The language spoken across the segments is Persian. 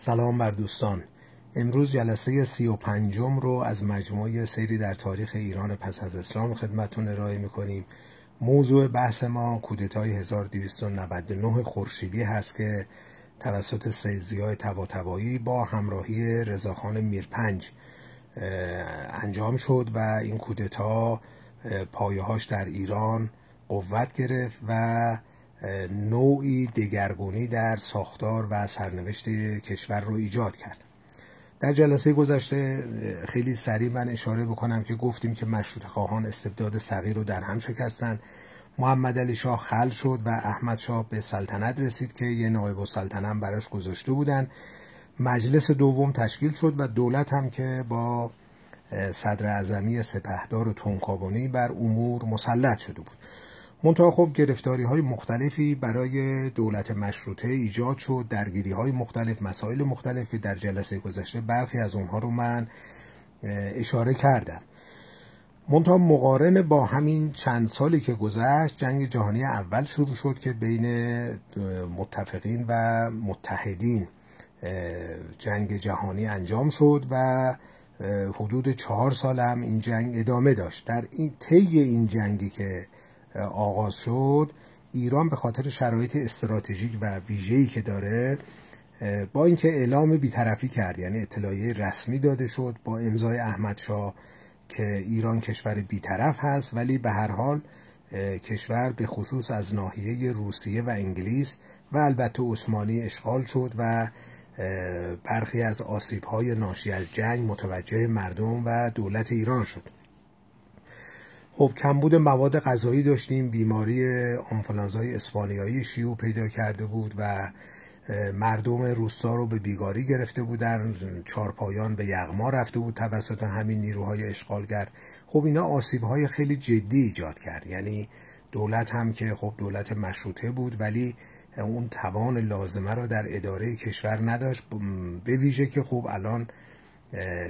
سلام بر دوستان. امروز جلسه سی و پنجم رو از مجموعه سیری در تاریخ ایران پس از اسلام خدمتون ارائه می‌کنیم. موضوع بحث ما کودتای 1299 خورشیدی هست که توسط سیزیای تباتبایی با همراهی رضاخان میرپنج انجام شد و این کودتا پایهاش در ایران قوت گرفت و نوعی دگرگونی در ساختار و سرنوشت کشور رو ایجاد کرد. در جلسه گذشته خیلی سریع من اشاره بکنم که گفتیم که مشروط خواهان استبداد صغیر رو در هم شکستن. محمد علی شاه خل شد و احمد شاه به سلطنت رسید که یه نایب السلطنه براش گذاشته بودن. مجلس دوم تشکیل شد و دولت هم که با صدر اعظمی سپهدار و تونکابونی بر امور مسلط شده بود. منتها خب گرفتاری های مختلفی برای دولت مشروطه ایجاد شد درگیری های مختلف مسائل مختلف که در جلسه گذشته برخی از اونها رو من اشاره کردم. منتها مقارن با همین چند سالی که گذشت جنگ جهانی اول شروع شد که بین متفقین و متحدین جنگ جهانی انجام شد و حدود چهار سال هم این جنگ ادامه داشت. در این طی این جنگی که آغاز شد ایران به خاطر شرایط استراتژیک و ویژه‌ای که داره با اینکه اعلام بیطرفی کرد یعنی اطلاعیه رسمی داده شد با امضای احمد شاه که ایران کشور بیطرف هست ولی به هر حال کشور به خصوص از ناحیه روسیه و انگلیس و البته عثمانی اشغال شد و برخی از آسیب‌های ناشی از جنگ متوجه مردم و دولت ایران شد. خب کمبود مواد غذایی داشتیم بیماری آنفلانزای اسپانیایی شیوع پیدا کرده بود و مردم روستا رو به بیگاری گرفته بودن چارپایان به یغما رفته بود توسط همین نیروهای اشغالگر. خب اینا آسیب های خیلی جدی ایجاد کرد. یعنی دولت هم که خب دولت مشروطه بود ولی اون توان لازمه رو در اداره کشور نداشت به ویژه که خب الان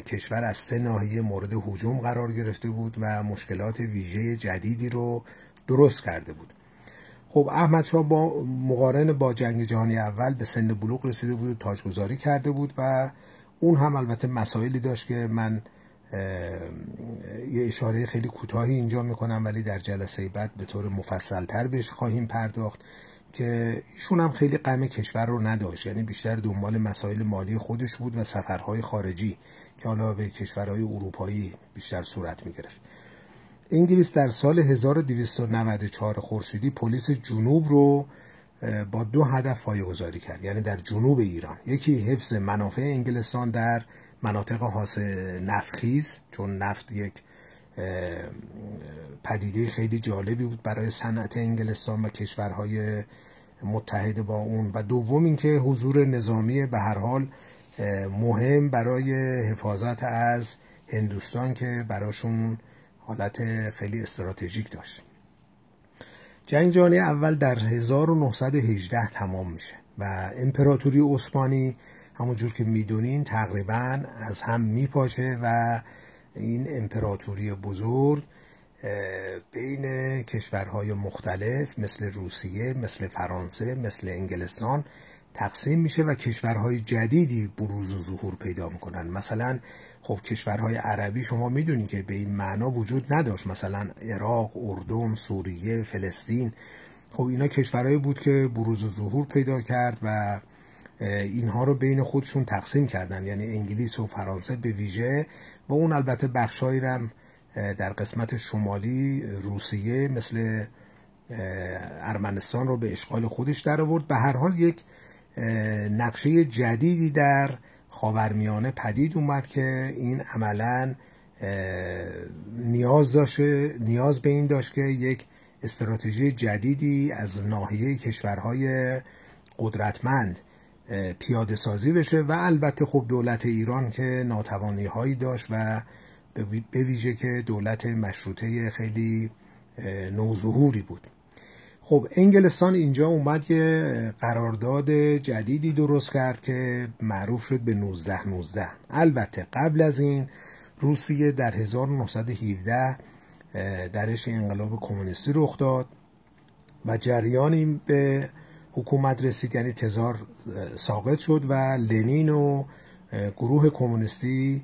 کشور از سه ناحیه مورد حجوم قرار گرفته بود و مشکلات ویژه جدیدی رو درست کرده بود. خب احمد شاه با مقارن با جنگ جهانی اول به سن بلوغ رسیده بود و تاجگذاری کرده بود و اون هم البته مسائلی داشت که من یه اشاره خیلی کوتاهی اینجا می‌کنم ولی در جلسه بعد به طور مفصلتر بهش خواهیم پرداخت. که ایشون هم خیلی غم کشور رو نداشت. یعنی بیشتر دنبال مسائل مالی خودش بود و سفرهای خارجی که حالا به کشورهای اروپایی بیشتر صورت می گرفت انگلیس در سال 1294 خورشیدی پلیس جنوب رو با دو هدف پایه‌گذاری کرد. یعنی در جنوب ایران. یکی حفظ منافع انگلستان در مناطق حاصل نفتخیز چون نفت یک پدیده خیلی جالبی بود برای صنعت انگلستان و کشورهای متحد با اون. و دوم اینکه حضور نظامی به هر حال مهم برای حفاظت از هندوستان که براشون حالت خیلی استراتژیک داشت. جنگ جهانی اول در 1918 تمام میشه و امپراتوری عثمانی همونجور که می‌دونین تقریبا از هم میپاشه و این امپراتوری بزرگ بین کشورهای مختلف مثل روسیه مثل فرانسه مثل انگلستان تقسیم میشه و کشورهای جدیدی بروز و ظهور پیدا می‌کنن. مثلا خب کشورهای عربی شما می‌دونید که به این معنا وجود نداشت. مثلا عراق، اردن، سوریه، فلسطین. خب اینا کشورهایی بود که بروز و ظهور پیدا کرد و اینها رو بین خودشون تقسیم کردن. یعنی انگلیس و فرانسه به ویژه. و اون البته بخشهایی هم در قسمت شمالی روسیه مثل ارمنستان رو به اشغال خودش در آورد. به هر حال یک نقشه جدیدی در خاورمیانه پدید اومد که این عملا نیاز داشته نیاز به این داشت که یک استراتژی جدیدی از ناحیه کشورهای قدرتمند پیاده سازی بشه و البته خب دولت ایران که ناتوانی هایی داشت و به ویژه که دولت مشروطه خیلی نوظهوری بود. خب انگلستان اینجا اومد یه قرارداد جدیدی درست کرد که معروف شد به 19 19 البته قبل از این روسیه در 1917 درش انقلاب کمونیستی رخ داد و جریانی به حکومت رسید یعنی تزار ساقط شد و لنین و گروه کمونیستی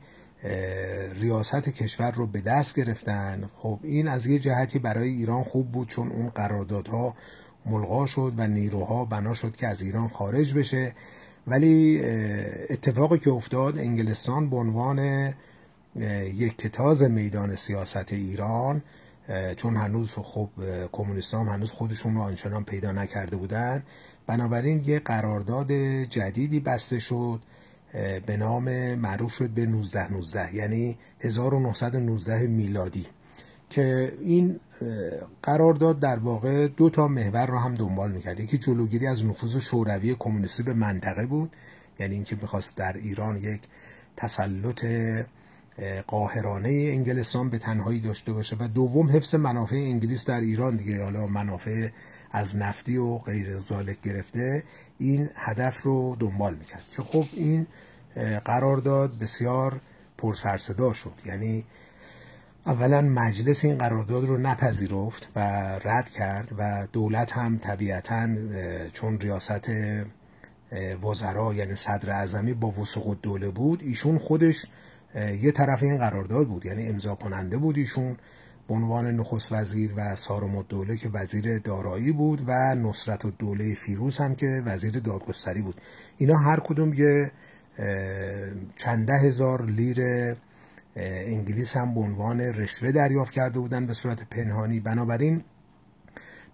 ریاست کشور رو به دست گرفتن. خب این از یه جهتی برای ایران خوب بود چون اون قراردادها ملغا شد و نیروها بنا شد که از ایران خارج بشه. ولی اتفاقی که افتاد انگلستان به عنوان یک کتاز میدان سیاست ایران چون هنوز خب کمونیستان هنوز خودشون رو آنچنان پیدا نکرده بودن. بنابراین یه قرارداد جدیدی بسته شد به نام معروف شد به 1919 یعنی 1919 میلادی که این قرارداد در واقع دو تا محور رو هم دنبال می‌کرد. یکی جلوگیری از نفوذ شوروی کمونیستی به منطقه بود یعنی اینکه می‌خواست در ایران یک تسلط قاهرانه انگلستان به تنهایی داشته باشه و دوم حفظ منافع انگلیس در ایران دیگه. حالا منافع از نفتی و غیر زالک گرفته این هدف رو دنبال می‌کرد که خب این قرارداد بسیار پرسرصدا شد. یعنی اولا مجلس این قرارداد رو نپذیرفت و رد کرد و دولت هم طبیعتا چون ریاست وزرا یعنی صدر اعظمی با وسوق دوله بود ایشون خودش یه طرف این قرارداد بود یعنی امضا کننده بود ایشون به عنوان نخست وزیر و سارم الدوله که وزیر دارایی بود و نصرت الدوله فیروز هم که وزیر دادگستری بود. اینا هر کدوم یه چنده هزار لیر انگلیس هم به عنوان رشوه دریافت کرده بودن به صورت پنهانی. بنابراین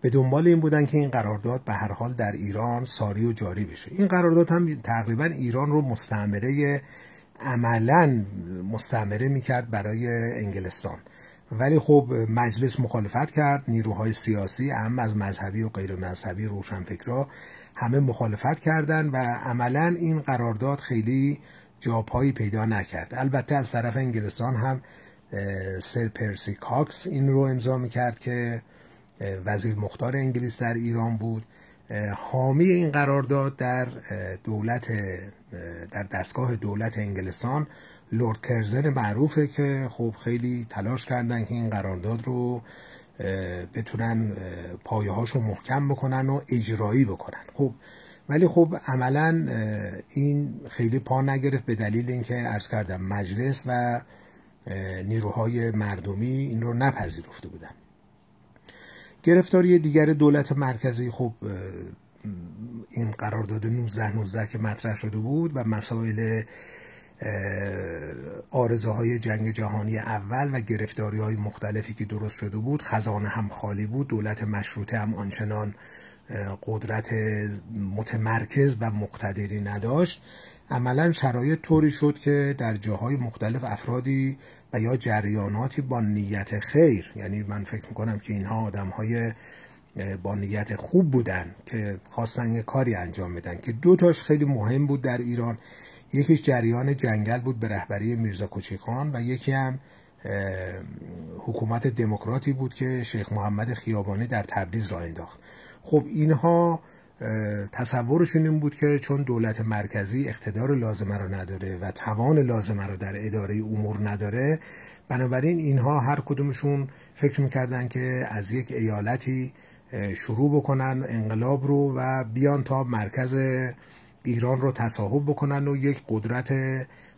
به دنبال این بودن که این قرارداد به هر حال در ایران ساری و جاری بشه. این قرارداد هم تقریبا ایران رو مستعمره عملا مستعمره می‌کرد برای انگلستان. ولی خب مجلس مخالفت کرد نیروهای سیاسی هم از مذهبی و غیر مذهبی روشنفکرا همه مخالفت کردند و عملا این قرارداد خیلی جاپایی پیدا نکرد. البته از طرف انگلستان هم سر پرسی کاکس این رو امضا می‌کرد که وزیر مختار انگلیس در ایران بود. حامی این قرارداد در دولت در دستگاه دولت انگلستان. لورد کرزن معروفه که خب خیلی تلاش کردن که این قرارداد رو بتونن پایه هاشو محکم بکنن و اجرایی بکنن. خب ولی خب عملا این خیلی پا نگرفت به دلیل اینکه عرض کردم مجلس و نیروهای مردمی این رو نپذیرفته بودن. گرفتاری دیگر دولت مرکزی خب این قرارداد 19 19 که مطرح شده بود و مسائل آرزه های جنگ جهانی اول و گرفتاری های مختلفی که درست شده بود خزانه هم خالی بود دولت مشروطه هم آنچنان قدرت متمرکز و مقتدری نداشت. عملا شرایط طوری شد که در جاهای مختلف افرادی و یا جریاناتی با نیت خیر. یعنی من فکر می‌کنم که اینها آدم های با نیت خوب بودن که خواستن یه کاری انجام بدن. که دو تاش خیلی مهم بود در ایران. یکیش جریان جنگل بود به رهبری میرزا کوچیخان و یکی هم حکومت دموکراتی بود که شیخ محمد خیابانی در تبریز را انداخت. خب اینها تصورشون این بود که چون دولت مرکزی اقتدار لازمه رو نداره و توان لازمه رو در اداره امور نداره بنابراین اینها هر کدومشون فکر می‌کردن که از یک ایالتی شروع بکنن انقلاب رو و بیان تا مرکز ایران رو تصاحب بکنن و یک قدرت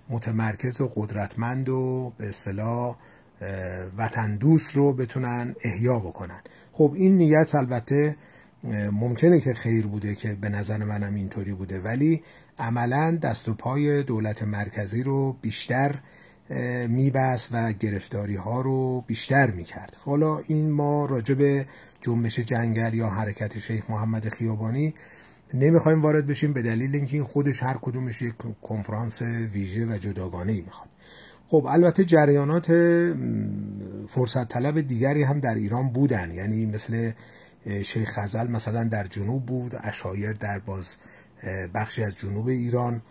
متمرکز و قدرتمند و به اصطلاح وطن دوست رو بتونن احیا بکنن. خب این نیت البته ممکنه که خیر بوده که به نظر منم اینطوری بوده ولی عملا دست و پای دولت مرکزی رو بیشتر میبست و گرفتاری ها رو بیشتر می‌کرد. حالا این ما راجع به جنبش جنگل یا حرکت شیخ محمد خیابانی نمی‌خوایم وارد بشیم به دلیل اینکه این خودش هر کدومش یک کنفرانس ویژه و جداگانه ای می‌خواد. خب البته جریانات فرصت طلب دیگری هم در ایران بودن یعنی مثل شیخ خزل مثلا در جنوب بود اشایر در باز بخشی از جنوب ایران.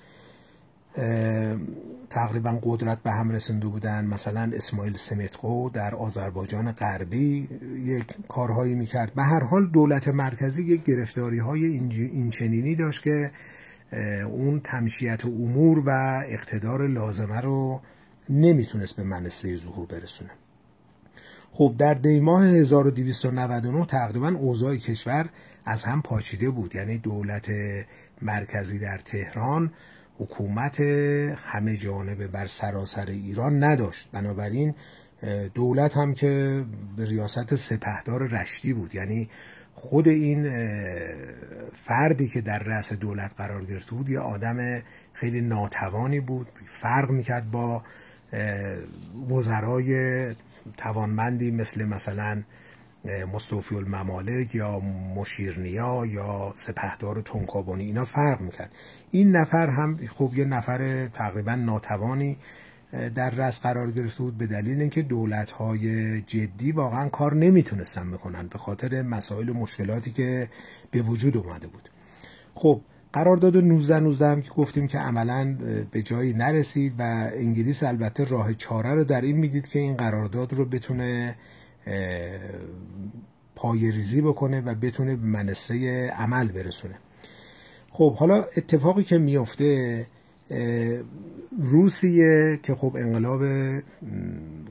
تقریبا قدرت به هم رسنده بودن. مثلا اسماعیل سمتقو در آذربایجان غربی یک کارهایی می‌کرد. به هر حال دولت مرکزی یک گرفتاری های این چنینی داشت که اون تمشیت امور و اقتدار لازمه رو نمی‌تونست به منصه ظهور برسونه. خب در دیماه 1299 تقریبا اوضاع کشور از هم پاچیده بود. یعنی دولت مرکزی در تهران حکومت همه جانبه بر سراسر ایران نداشت. بنابراین دولت هم که به ریاست سپهدار رشتی بود. یعنی خود این فردی که در رأس دولت قرار گرفته بود یه آدم خیلی ناتوانی بود. فرق می‌کرد با وزرای توانمندی مثل مثلا مصطفی الممالک یا مشیرنیا یا سپهدار تونکابونی اینا فرق می‌کرد. این نفر هم خب یه نفر تقریبا ناتوانی در رس قرار گرفته بود به دلیل اینکه دولت های جدی واقعا کار نمی‌تونستن بکنن به خاطر مسائل و مشکلاتی که به وجود اومده بود. خب قرارداد 19 19 هم که گفتیم که عملا به جایی نرسید و انگلیس البته راه چاره رو در این می‌دید که این قرارداد رو بتونه پای ریزی بکنه و بتونه به منصه عمل برسونه. خب حالا اتفاقی که میفته روسیه که خب انقلاب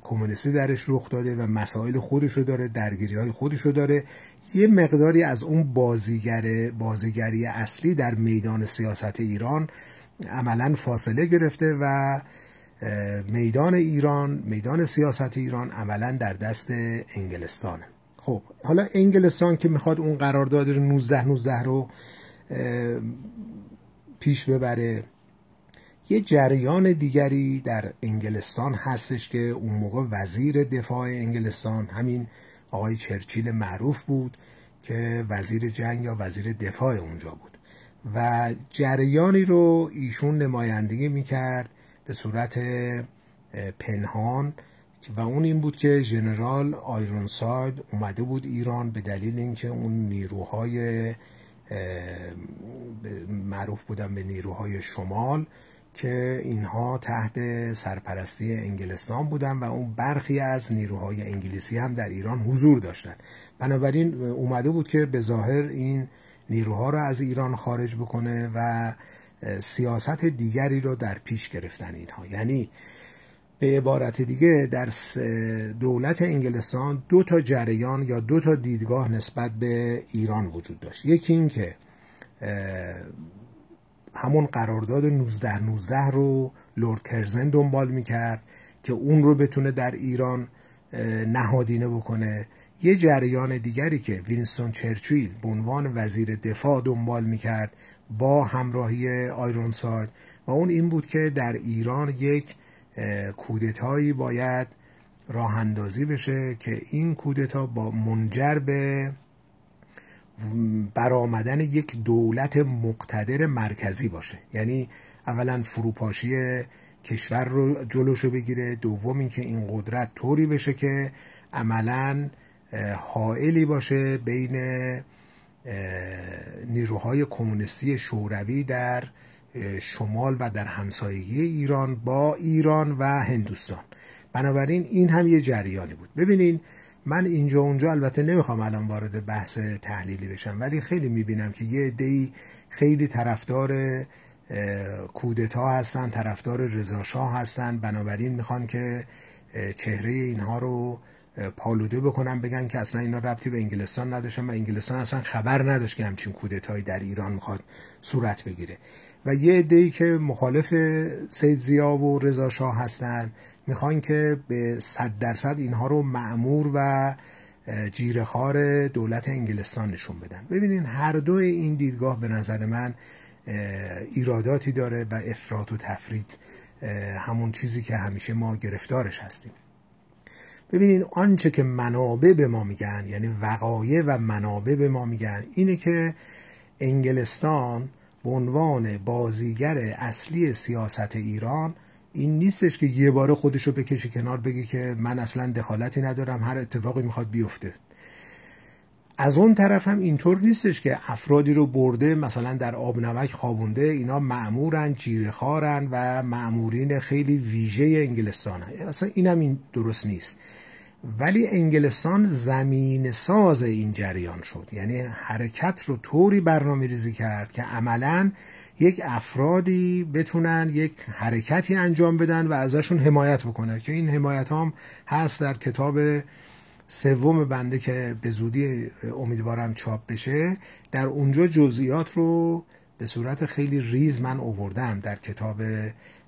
کمونیستی درش رخ داده و مسائل خودش رو داره درگیری های خودش رو داره. یه مقداری از اون بازیگر بازیگری اصلی در میدان سیاست ایران عملا فاصله گرفته و میدان ایران میدان سیاست ایران عملا در دست انگلستانه. خب حالا انگلستان که می‌خواد اون قرارداد 19 19 رو پیش ببره یه جریان دیگری در انگلستان هستش که اون موقع وزیر دفاع انگلستان همین آقای چرچیل معروف بود که وزیر جنگ یا وزیر دفاع اونجا بود. و جریانی رو ایشون نمایندگی می‌کرد به صورت پنهان و اون این بود که ژنرال آیرونساید اومده بود ایران به دلیل اینکه اون نیروهای معروف بودن به نیروهای شمال. که اینها تحت سرپرستی انگلستان بودن و اون برخی از نیروهای انگلیسی هم در ایران حضور داشتن. بنابراین اومده بود که به ظاهر این نیروها رو از ایران خارج بکنه و سیاست دیگری رو در پیش گرفتن اینها. یعنی به عبارت دیگه در دولت انگلستان دو تا جریان یا دو تا دیدگاه نسبت به ایران وجود داشت. یکی این که همون قرارداد 19 19 رو لورد کرزن دنبال می‌کرد که اون رو بتونه در ایران نهادینه بکنه. یه جریان دیگری که وینستون چرچیل به عنوان وزیر دفاع دنبال می‌کرد با همراهی آیرونساید و اون این بود که در ایران یک کودتایی باید راه اندازی بشه که این کودتا با منجر به برآمدن یک دولت مقتدر مرکزی باشه. یعنی اولا فروپاشی کشور رو جلوشو بگیره. دوم اینکه این قدرت طوری بشه که عملا حائلی باشه بین نیروهای کمونیستی شوروی در شمال و در همسایگی ایران با ایران و هندوستان. بنابراین این هم یه جریانی بود. ببینین من اینجا اونجا البته نمی‌خوام الان وارد بحث تحلیلی بشم ولی خیلی می‌بینم که یه عده‌ای خیلی طرفدار کودتا هستن طرفدار رضاشاه هستن. بنابراین می‌خوان که چهره اینها رو پالوده بکنن بگن که اصلا اینا ربطی به انگلستان نداشتن و انگلستان اصلا خبر نداشت که همچین کودتایی در ایران می‌خواد صورت بگیره. و یه عده‌ای که مخالف سید زیا و رضا شاه هستن می‌خوان که به صد درصد اینها رو معمور و جیرخار دولت انگلستان نشون بدن. ببینین هر دو این دیدگاه به نظر من ایراداتی داره و افراط و تفرید همون چیزی که همیشه ما گرفتارش هستیم. ببینین آنچه که منابع به ما میگن یعنی وقایع و منابع به ما میگن اینه که انگلستان به عنوان بازیگر اصلی سیاست ایران این نیستش که یه بار خودش رو بکشه کنار بگه که من اصلا دخالتی ندارم هر اتفاقی می‌خواد بیفته. از اون طرف هم اینطور نیستش که افرادی رو برده مثلا در آب نمک خوابونده اینا معمورن جیرخارن و معمورین خیلی ویژه انگلستان اصلا اینم این درست نیست. ولی انگلستان زمین ساز این جریان شد. یعنی حرکت رو طوری برنامه ریزی کرد که عملا یک افرادی بتونن یک حرکتی انجام بدن و ازشون حمایت بکنه که این حمایت هم هست در کتاب سوم بنده که به زودی امیدوارم چاپ بشه. در اونجا جزئیات رو به صورت خیلی ریز من اووردم در کتاب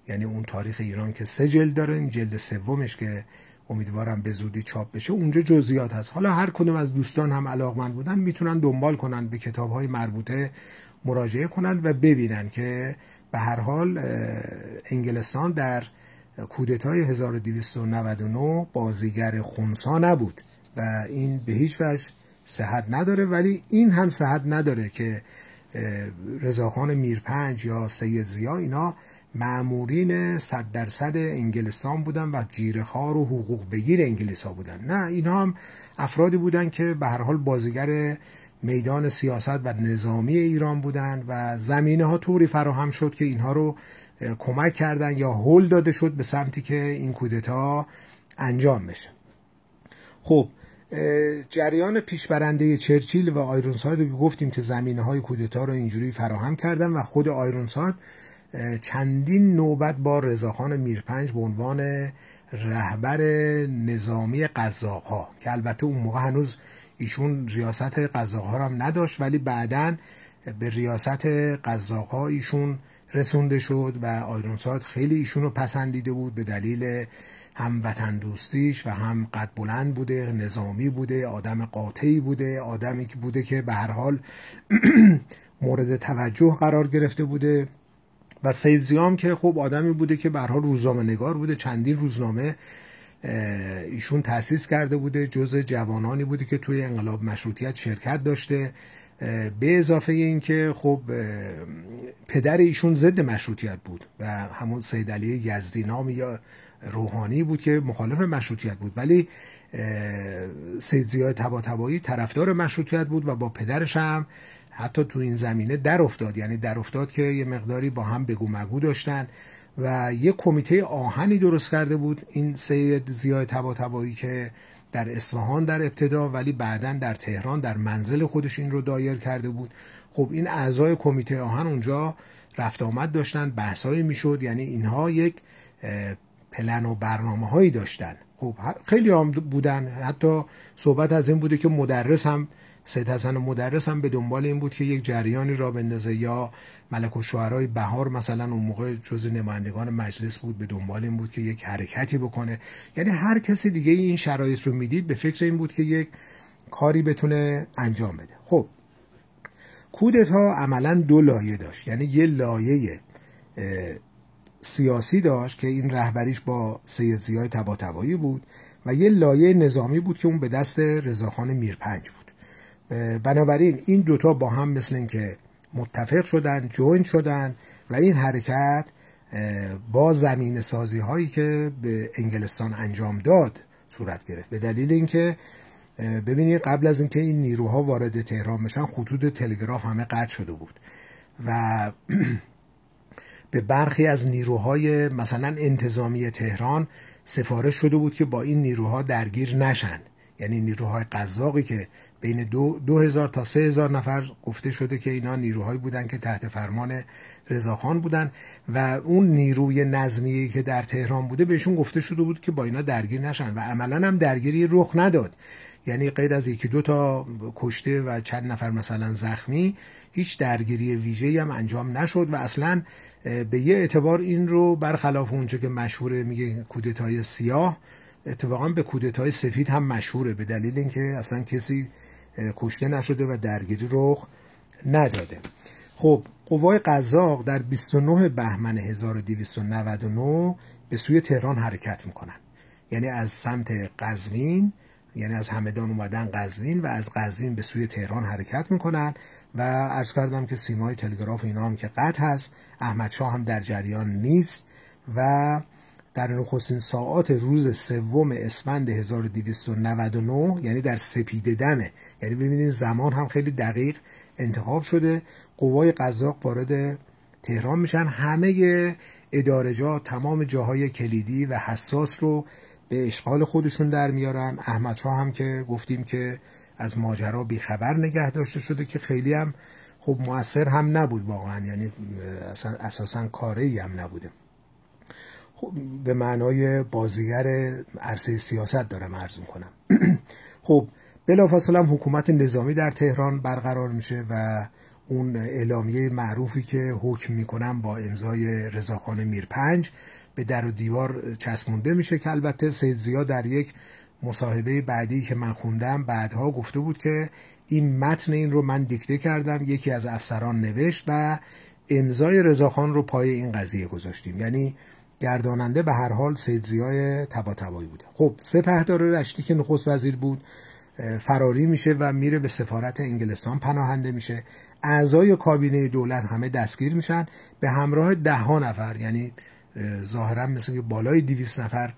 یعنی اون تاریخ ایران که سه جلد داره این جلد سومش که امیدوارم به زودی چاپ بشه. اونجا جزئیات هست. حالا هر کدوم از دوستان هم علاقمند بودن می‌تونن دنبال کنن به کتاب های مربوطه مراجعه کنن و ببینن که به هر حال انگلستان در کودتای 1299 بازیگر خونسا نبود و این به هیچ وجه صحت نداره. ولی این هم صحت نداره که رضاخان میرپنج یا سید زیا اینا معمورین صد درصد انگلستان بودن و جیرخار و حقوق بگیر انگلیس ها بودن. نه اینا هم افرادی بودن که به هر حال بازیگر میدان سیاست و نظامی ایران بودن و زمینه ها طوری فراهم شد که اینها رو کمک کردن یا هول داده شد به سمتی که این کودتا انجام بشه. خب جریان پیشبرنده چرچیل و آیرونساد رو گفتیم که زمینه های کودتا رو اینجوری فراهم کردن و خود آیرونساد چندین نوبت با رضاخان میرپنج به عنوان رهبر نظامی قزاق ها که البته اون موقع هنوز ایشون ریاست قزاق ها هم نداشت ولی بعدا به ریاست قزاق ها ایشون رسونده شد و آیرونساد خیلی ایشون رو پسندیده بود به دلیل هم وطن دوستیش و هم قد بلند بوده نظامی بوده آدم قاطعی بوده آدمی که بوده که به هر حال مورد توجه قرار گرفته بوده. و سید زیام که خب آدمی بوده که حال روزنامه نگار بوده. چندین روزنامه ایشون تأسیس کرده بوده جز جوانانی بوده که توی انقلاب مشروطیت شرکت داشته. به اضافه اینکه خب پدر ایشون ضد مشروطیت بود و همون سید علی یزدی نام یا روحانی بود که مخالف مشروطیت بود. ولی سید زیای تبا طرفدار مشروطیت بود و با پدرش هم حتی تو این زمینه در افتاد. یعنی در افتاد که یه مقداری با هم بگو مگو داشتن و یه کمیته آهنی درست کرده بود. این سید زیای تبا که در اصفهان در ابتدا ولی بعدا در تهران در منزل خودش این رو دایر کرده بود. خب این اعضای کمیته آهن اونجا رفت آمد داشتن بحثایی می‌شد. یعنی اینها یک پلن و برنامه هایی داشتن. خب خیلی هم بودن. حتی صحبت از این بوده که مدرس هم سید حسن مدرس هم به دنبال این بود که یک جریانی را بندازه یا ملک و شعرهای بهار مثلا اون موقع جز نمایندگان مجلس بود به دنبال این بود که یک حرکتی بکنه. یعنی هر کسی دیگه این شرایط رو می‌دید به فکر این بود که یک کاری بتونه انجام بده. خب کودتا عملا دو لایه داشت. یعنی یه لایه سیاسی داشت که این رهبریش با سید زیای تبا بود و یه لایه نظامی بود که اون به دست رضاخان میرپنج بود. بنابراین این دوتا با هم مثل اینکه متفق شدن جوین شدن و این حرکت با زمین سازی هایی که به انگلستان انجام داد صورت گرفت. به دلیل اینکه ببینید قبل از اینکه این نیروها وارد تهران بشن خطوط تلگراف همه قطع شده بود و به برخی از نیروهای مثلا انتظامی تهران سفارش شده بود که با این نیروها درگیر نشن. یعنی نیروهای قزاقی که بین دو, دو هزار تا سه هزار نفر گفته شده که اینا نیروهایی بودن که تحت فرمان رضاخان بودن و اون نیروی نظمی که در تهران بوده بهشون گفته شده بود که با اینا درگیر نشن و عملا هم درگیری رخ نداد. یعنی غیر از یکی دو تا کشته و چند نفر مثلا زخمی هیچ درگیری ویژه‌ای هم انجام نشد و اصلا به یه اعتبار این رو برخلاف اونچه که مشهوره میگه کودتای سیاه اتفاقا به کودتای سفید هم مشهوره به دلیل اینکه اصلا کسی کشته نشده و درگیری رخ نداده. خب قوای قزاق در 29 بهمن 1299 به سوی تهران حرکت می‌کنن. یعنی از سمت قزوین یعنی از همدان اومدن قزوین و از قزوین به سوی تهران حرکت می‌کنن و عرض کردم که سیمای تلگراف اینا هم که قطع هست احمد شاه هم در جریان نیست و در نخستین ساعات روز سوم اسفند 1299 یعنی در سپید دمه. یعنی ببینید زمان هم خیلی دقیق انتخاب شده. قوای قزاق وارد تهران میشن. همه ادارجات تمام جاهای کلیدی و حساس رو به اشغال خودشون در میارن. احمد شاه هم که گفتیم که از ماجرا بیخبر نگه داشته شده که خیلی هم خب موثر هم نبود واقعا. یعنی اساسا کاری هم نبوده. به معنای بازیگر عرصه سیاست دارم ارزون کنم خب بلافاصله حکومت نظامی در تهران برقرار میشه و اون اعلامیه معروفی که حکم می‌کنن با امضای رضاخان میرپنج به در و دیوار چسبونده میشه که البته سید زیا در یک مصاحبه بعدی که من خوندم بعدها گفته بود که این متن این رو من دیکته کردم یکی از افسران نوشت و امضای رضاخان رو پای این قضیه گذاشتیم. یعنی گرداننده به هر حال سید زیای تبا تبایی بوده. خب سپهدار رشتی که نخست وزیر بود فراری میشه و میره به سفارت انگلستان پناهنده میشه. اعضای کابینه دولت همه دستگیر میشن. به همراه ده ها نفر یعنی ظاهرا مثل بالای دیویس نفر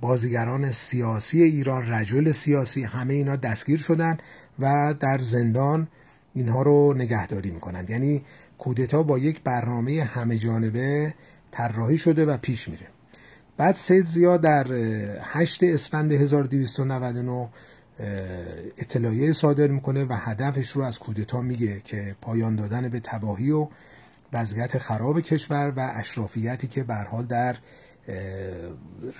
بازیگران سیاسی ایران رجل سیاسی همه اینا دستگیر شدن و در زندان اینها رو نگهداری می‌کنند. یعنی کودتا با یک برنامه همه جانبه طراحی شده و پیش میره. بعد سید زیا در 8 اسفند 1299 اطلاعیه صادر می‌کنه و هدفش رو از کودتا میگه که پایان دادن به تباهی و وضعیت خراب کشور و اشرافیتی که به حال در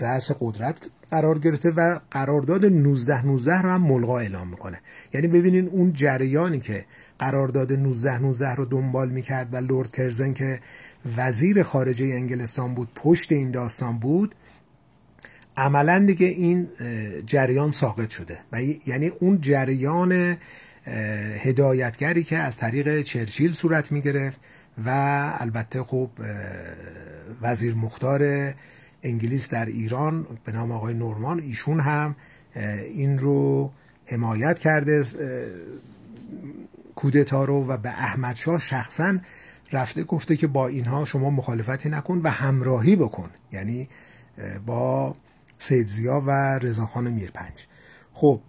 رأس قدرت قرار گرفته و قرارداد 19 19 رو هم ملغا اعلام می‌کنه. یعنی ببینین اون جریانی که قرارداد 19 19 رو دنبال می‌کرد و لورد کرزن که وزیر خارجه انگلستان بود پشت این داستان بود. عملا دیگه این جریان ساقط شده و یعنی اون جریان هدایتگری که از طریق چرچیل صورت می گرفت و البته خب وزیر مختار انگلیس در ایران به نام آقای نورمان ایشون هم این رو حمایت کرده کودتا رو و به احمدشاه شخصا رفته گفته که با اینها شما مخالفتی نکن و همراهی بکن. یعنی با سید زیا و رضاخان میرپنج خب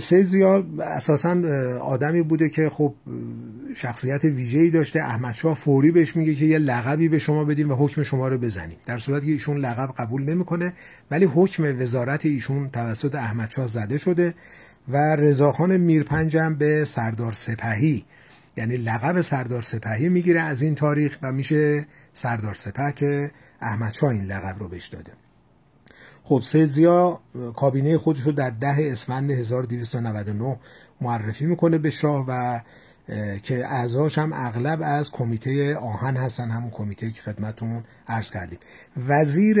سید زیا اساسا آدمی بوده که خب شخصیت ویژه‌ای داشته. احمدشاه فوری بهش میگه که یه لقبی به شما بدیم و حکم شما رو بزنیم. در صورتی که ایشون لقب قبول نمی‌کنه ولی حکم وزارت ایشون توسط احمدشاه زده شده و رضاخان میرپنج هم به سردار سپهی یعنی لقب سردار سپهی می‌گیره از این تاریخ و میشه سردار سپه که احمدشاه این لقب رو بهش داده. خب سیزیا کابینه خودش رو در ده اسفند 1299 معرفی می‌کنه به شاه و که اعضاش هم اغلب از کمیته آهن هستن همون کمیته که خدمتون عرض کردیم. وزیر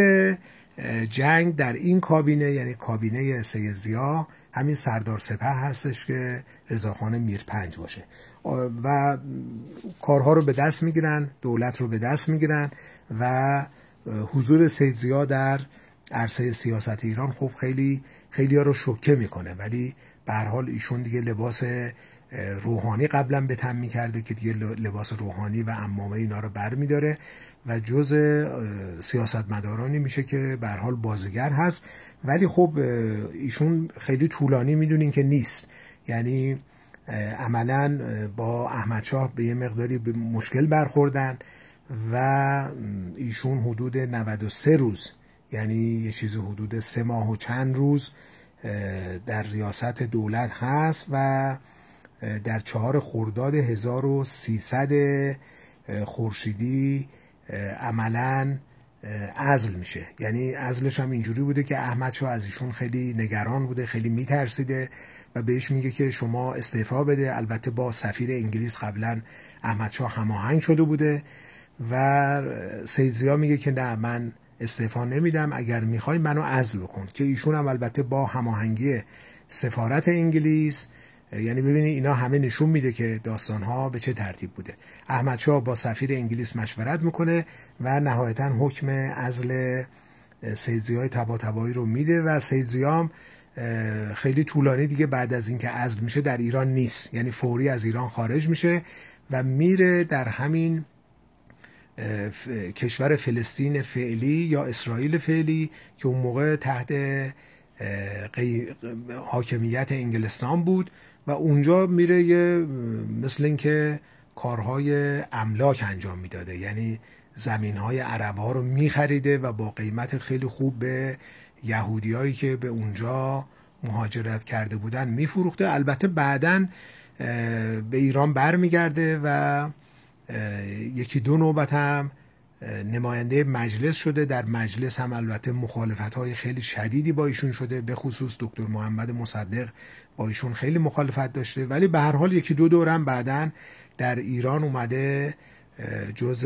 جنگ در این کابینه یعنی کابینه سیزیا همین سردار سپه هستش که رضاخان میرپنج باشه. و کارها رو به دست می‌گیرن دولت رو به دست می‌گیرن و حضور سیدزیا در عرصه سیاست ایران خب خیلی خیلی ها رو شوکه می‌کنه. ولی به حال ایشون دیگه لباس روحانی قبلا به تن می‌کرده که دیگه لباس روحانی و امامه اینا رو بر میداره و جز سیاستمدارانی میشه که به حال بازیگر هست. ولی خب ایشون خیلی طولانی می‌دونین که نیست. یعنی عملا با احمدشاه به یه مقداری به مشکل برخوردن و ایشون حدود 93 روز یعنی یه چیز حدود سه ماه و چند روز در ریاست دولت هست و در چهار خرداد 1300 خورشیدی عملا ازل میشه. یعنی ازلش هم اینجوری بوده که احمد شاه از ایشون خیلی نگران بوده خیلی میترسیده. و بهش میگه که شما استعفا بده. البته با سفیر انگلیس قبلا احمد شاه هماهنگ شده بوده و سیدزیا میگه که نه من استعفا نمیدم. اگر می‌خوای منو عزل بکن. که ایشون هم البته با هماهنگی سفارت انگلیس یعنی ببینید اینا همه نشون میده که داستان ها به چه ترتیب بوده. احمد شاه با سفیر انگلیس مشورت می‌کنه و نهایتا حکم عزل سیدزی های تبا رو میده و سیدزی هم خیلی طولانی دیگه بعد از اینکه عزل میشه در ایران نیست. یعنی فوری از ایران خارج میشه و میره در همین کشور فلسطین فعلی یا اسرائیل فعلی که اون موقع تحت حاکمیت انگلستان بود و اونجا میره یه مثل اینکه کارهای املاک انجام می‌داده. یعنی زمین های عرب رو میخریده و با قیمت خیلی خوب به یهودیایی که به اونجا مهاجرت کرده بودن میفروخته. البته بعدا به ایران برمیگرده و یکی دو نوبت هم نماینده مجلس شده. در مجلس هم البته مخالفت های خیلی شدیدی با ایشون شده به خصوص دکتر محمد مصدق با ایشون خیلی مخالفت داشته. ولی به هر حال یکی دو دورم بعدا در ایران اومده جز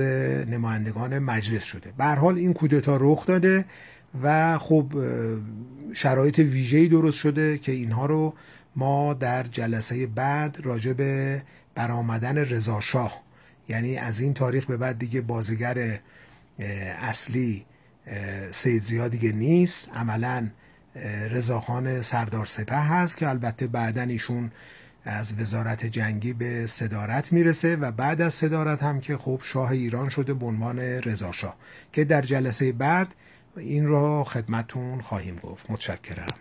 نمایندگان مجلس شده. به هر حال این کودتا رخ داده. و خب شرایط ویژه‌ای درست شده که اینها رو ما در جلسه بعد راجع به برآمدن رضا شاه یعنی از این تاریخ به بعد دیگه بازیگر اصلی سید زیاد دیگه نیست. عملا رضاخان سردار سپه هست که البته بعدا ایشون از وزارت جنگی به صدارت می‌رسه و بعد از صدارت هم که خب شاه ایران شده به عنوان رضا شاه که در جلسه بعد این را خدمتون خواهیم گفت. متشکرم.